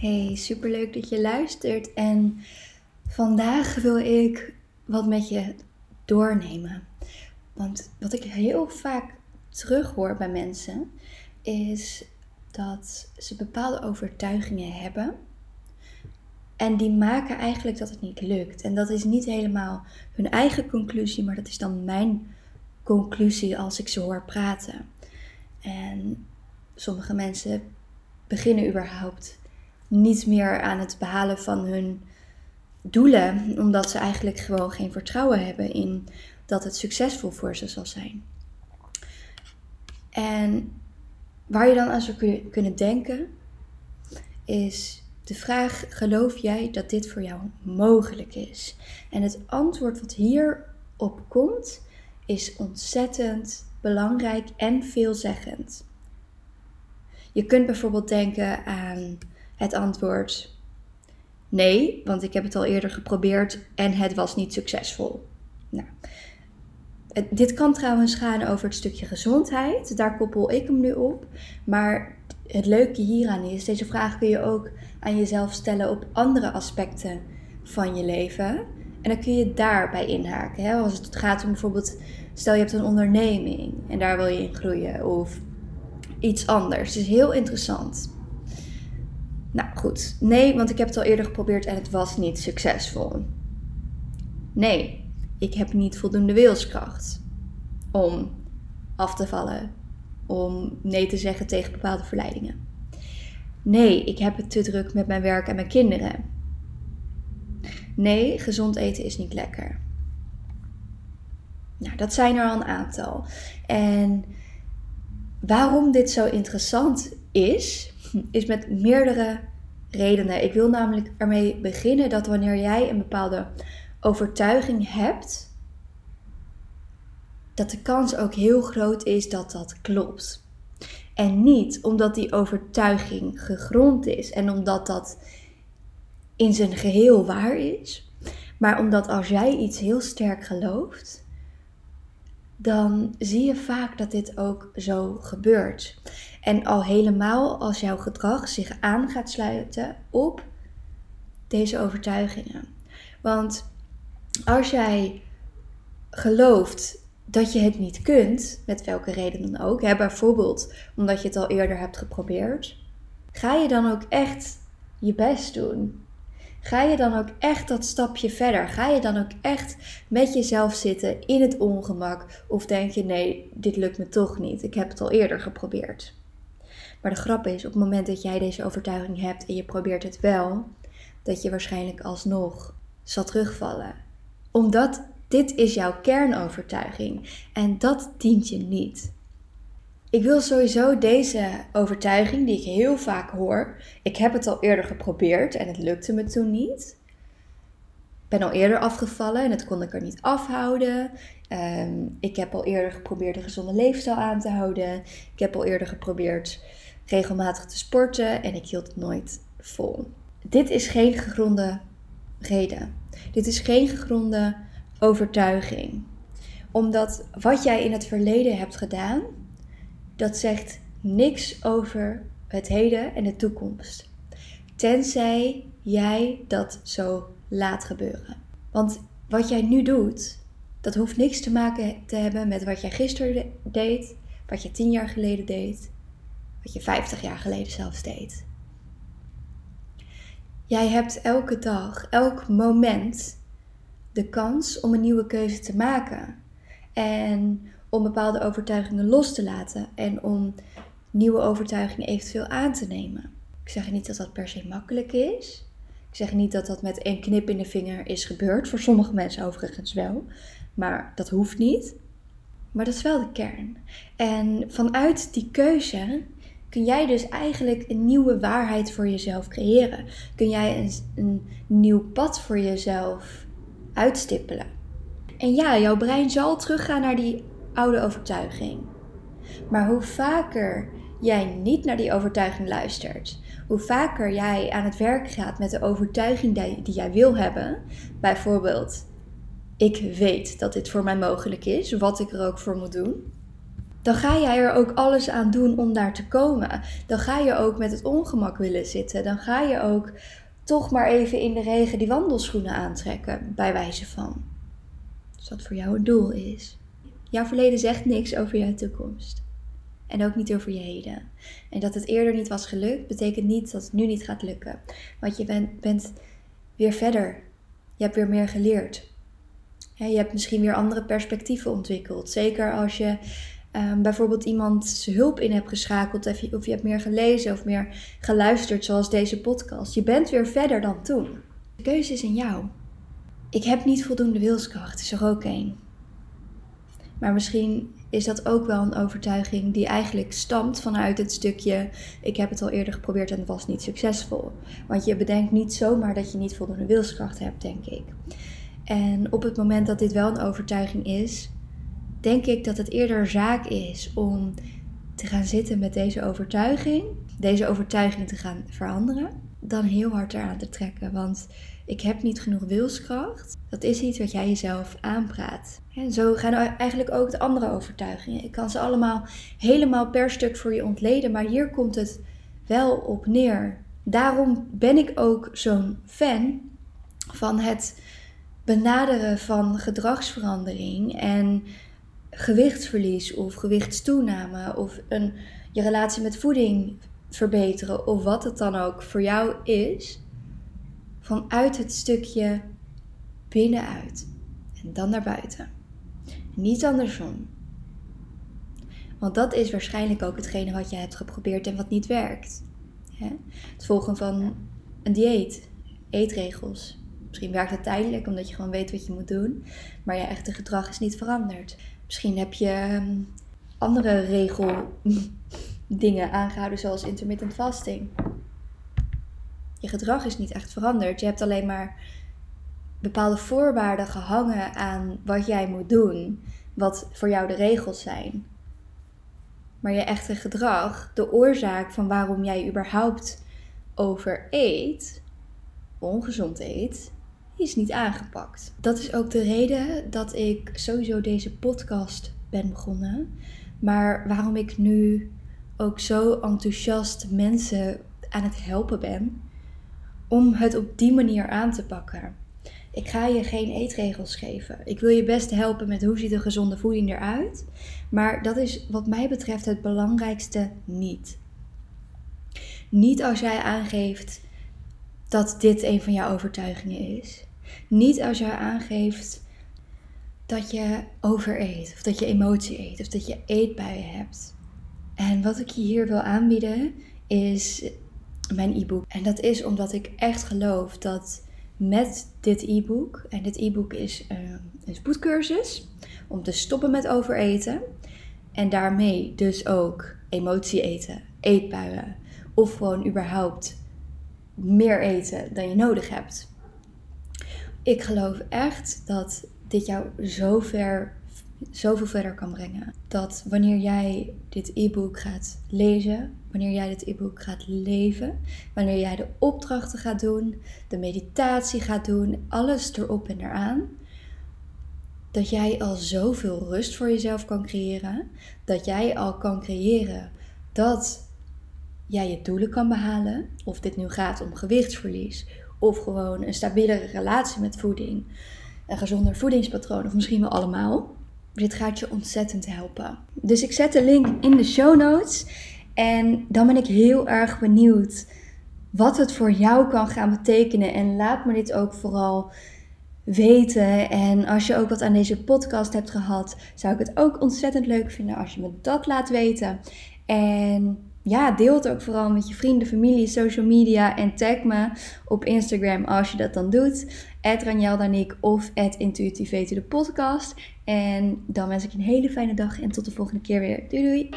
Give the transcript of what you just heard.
Hey, superleuk dat je luistert. En vandaag wil ik wat met je doornemen. Want wat ik heel vaak terughoor bij mensen is dat ze bepaalde overtuigingen hebben. En die maken eigenlijk dat het niet lukt. En dat is niet helemaal hun eigen conclusie, maar dat is dan mijn conclusie als ik ze hoor praten. En sommige mensen beginnen überhaupt niet meer aan het behalen van hun doelen, omdat ze eigenlijk gewoon geen vertrouwen hebben in dat het succesvol voor ze zal zijn. En waar je dan aan zou kunnen denken, is de vraag: geloof jij dat dit voor jou mogelijk is? En het antwoord wat hierop komt, is ontzettend belangrijk en veelzeggend. Je kunt bijvoorbeeld denken aan het antwoord: nee, want ik heb het al eerder geprobeerd en het was niet succesvol. Nou, dit kan trouwens gaan over het stukje gezondheid. Daar koppel ik hem nu op. Maar het leuke hieraan is, deze vraag kun je ook aan jezelf stellen op andere aspecten van je leven. En dan kun je daarbij inhaken. Hè? Als het gaat om bijvoorbeeld, stel je hebt een onderneming en daar wil je in groeien. Of iets anders. Het is heel interessant. Nou goed, nee, want ik heb het al eerder geprobeerd en het was niet succesvol. Nee, ik heb niet voldoende wilskracht om af te vallen, om nee te zeggen tegen bepaalde verleidingen. Nee, ik heb het te druk met mijn werk en mijn kinderen. Nee, gezond eten is niet lekker. Nou, dat zijn er al een aantal. En waarom dit zo interessant is, is met meerdere redenen. Ik wil namelijk ermee beginnen dat wanneer jij een bepaalde overtuiging hebt, dat de kans ook heel groot is dat dat klopt. En niet omdat die overtuiging gegrond is en omdat dat in zijn geheel waar is, maar omdat als jij iets heel sterk gelooft, dan zie je vaak dat dit ook zo gebeurt. En al helemaal als jouw gedrag zich aan gaat sluiten op deze overtuigingen. Want als jij gelooft dat je het niet kunt, met welke reden dan ook, hè, bijvoorbeeld omdat je het al eerder hebt geprobeerd, ga je dan ook echt je best doen? Ga je dan ook echt dat stapje verder? Ga je dan ook echt met jezelf zitten in het ongemak? Of denk je, nee, dit lukt me toch niet. Ik heb het al eerder geprobeerd. Maar de grap is, op het moment dat jij deze overtuiging hebt en je probeert het wel, dat je waarschijnlijk alsnog zal terugvallen. Omdat dit is jouw kernovertuiging en dat dient je niet. Ik wil sowieso deze overtuiging, die ik heel vaak hoor. Ik heb het al eerder geprobeerd en het lukte me toen niet. Ik ben al eerder afgevallen en dat kon ik er niet afhouden. Ehm, ik heb al eerder geprobeerd een gezonde leefstijl aan te houden. Ik heb al eerder geprobeerd regelmatig te sporten en ik hield het nooit vol. Dit is geen gegronde reden. Dit is geen gegronde overtuiging. Omdat wat jij in het verleden hebt gedaan, dat zegt niks over het heden en de toekomst. Tenzij jij dat zo laat gebeuren. Want wat jij nu doet, dat hoeft niks te maken te hebben met wat jij gisteren deed, wat je tien jaar geleden deed, wat je 50 jaar geleden zelfs deed. Jij hebt elke dag, elk moment de kans om een nieuwe keuze te maken. En om bepaalde overtuigingen los te laten en om nieuwe overtuigingen eventueel aan te nemen. Ik zeg niet dat dat per se makkelijk is. Ik zeg niet dat dat met één knip in de vinger is gebeurd. Voor sommige mensen overigens wel. Maar dat hoeft niet. Maar dat is wel de kern. En vanuit die keuze kun jij dus eigenlijk een nieuwe waarheid voor jezelf creëren. Kun jij een, een nieuw pad voor jezelf uitstippelen. En ja, jouw brein zal teruggaan naar die oude overtuiging. Maar hoe vaker jij niet naar die overtuiging luistert, hoe vaker jij aan het werk gaat met de overtuiging die, jij wil hebben, bijvoorbeeld, ik weet dat dit voor mij mogelijk is, wat ik er ook voor moet doen, dan ga jij er ook alles aan doen om daar te komen. Dan ga je ook met het ongemak willen zitten. Dan ga je ook toch maar even in de regen die wandelschoenen aantrekken, bij wijze van. Als dat voor jou een doel is. Jouw verleden zegt niks over jouw toekomst. En ook niet over je heden. En dat het eerder niet was gelukt, betekent niet dat het nu niet gaat lukken. Want je bent, bent weer verder. Je hebt weer meer geleerd. je hebt misschien weer andere perspectieven ontwikkeld. Zeker als je um, bijvoorbeeld iemand hulp in hebt geschakeld. Of je, of je hebt meer gelezen of meer geluisterd, zoals deze podcast. Je bent weer verder dan toen. De keuze is in jou. Ik heb niet voldoende wilskracht, is er ook één. Maar misschien is dat ook wel een overtuiging die eigenlijk stamt vanuit het stukje: ik heb het al eerder geprobeerd en het was niet succesvol. Want je bedenkt niet zomaar dat je niet voldoende wilskracht hebt, denk ik. En op het moment dat dit wel een overtuiging is, denk ik dat het eerder zaak is om te gaan zitten met deze overtuiging, deze overtuiging te gaan veranderen, dan heel hard eraan te trekken. Want ik heb niet genoeg wilskracht. Dat is iets wat jij jezelf aanpraat. En zo gaan eigenlijk ook de andere overtuigingen. Ik kan ze allemaal helemaal per stuk voor je ontleden, maar hier komt het wel op neer. Daarom ben ik ook zo'n fan van het benaderen van gedragsverandering en gewichtsverlies of gewichtstoename of een, je relatie met voeding verbeteren of wat het dan ook voor jou is, vanuit het stukje binnenuit en dan naar buiten. Niet andersom. Want dat is waarschijnlijk ook hetgene wat je hebt geprobeerd en wat niet werkt. Het volgen van een dieet, eetregels. Misschien werkt het tijdelijk omdat je gewoon weet wat je moet doen, maar je echte gedrag is niet veranderd. Misschien heb je ehm, andere regel dingen aangehouden zoals intermittent fasting. Je gedrag is niet echt veranderd. Je hebt alleen maar bepaalde voorwaarden gehangen aan wat jij moet doen, wat voor jou de regels zijn. Maar je echte gedrag, de oorzaak van waarom jij überhaupt overeet, ongezond eet, is niet aangepakt. Dat is ook de reden dat ik sowieso deze podcast ben begonnen. Maar waarom ik nu ook zo enthousiast mensen aan het helpen ben om het op die manier aan te pakken. Ik ga je geen eetregels geven. Ik wil je best helpen met hoe ziet een gezonde voeding eruit. Maar dat is wat mij betreft het belangrijkste niet. Niet als jij aangeeft dat dit een van jouw overtuigingen is. Niet als jij aangeeft dat je overeet, of dat je emotie eet, of dat je eetbuien hebt. En wat ik je hier wil aanbieden is mijn e-book. En dat is omdat ik echt geloof dat met dit e-book, en dit e-book is een spoedcursus om te stoppen met overeten. En daarmee dus ook emotie eten, eetbuien, of gewoon überhaupt meer eten dan je nodig hebt. Ik geloof echt dat dit jou zo ver, zoveel verder kan brengen. Dat wanneer jij dit e-book gaat lezen, wanneer jij dit e-book gaat leven, wanneer jij de opdrachten gaat doen, de meditatie gaat doen, alles erop en eraan, dat jij al zoveel rust voor jezelf kan creëren, dat jij al kan creëren dat jij je doelen kan behalen, of dit nu gaat om gewichtsverlies of gewoon een stabielere relatie met voeding, een gezonder voedingspatroon of misschien wel allemaal. Dit gaat je ontzettend helpen. Dus ik zet de link in de show notes. En dan ben ik heel erg benieuwd wat het voor jou kan gaan betekenen. En laat me dit ook vooral weten. En als je ook wat aan deze podcast hebt gehad, zou ik het ook ontzettend leuk vinden als je me dat laat weten. En ja, deel het ook vooral met je vrienden, familie, social media en tag me op Instagram als je dat dan doet. Ranjel of Intuïtief de podcast. En dan wens ik je een hele fijne dag en tot de volgende keer weer. Doei doei!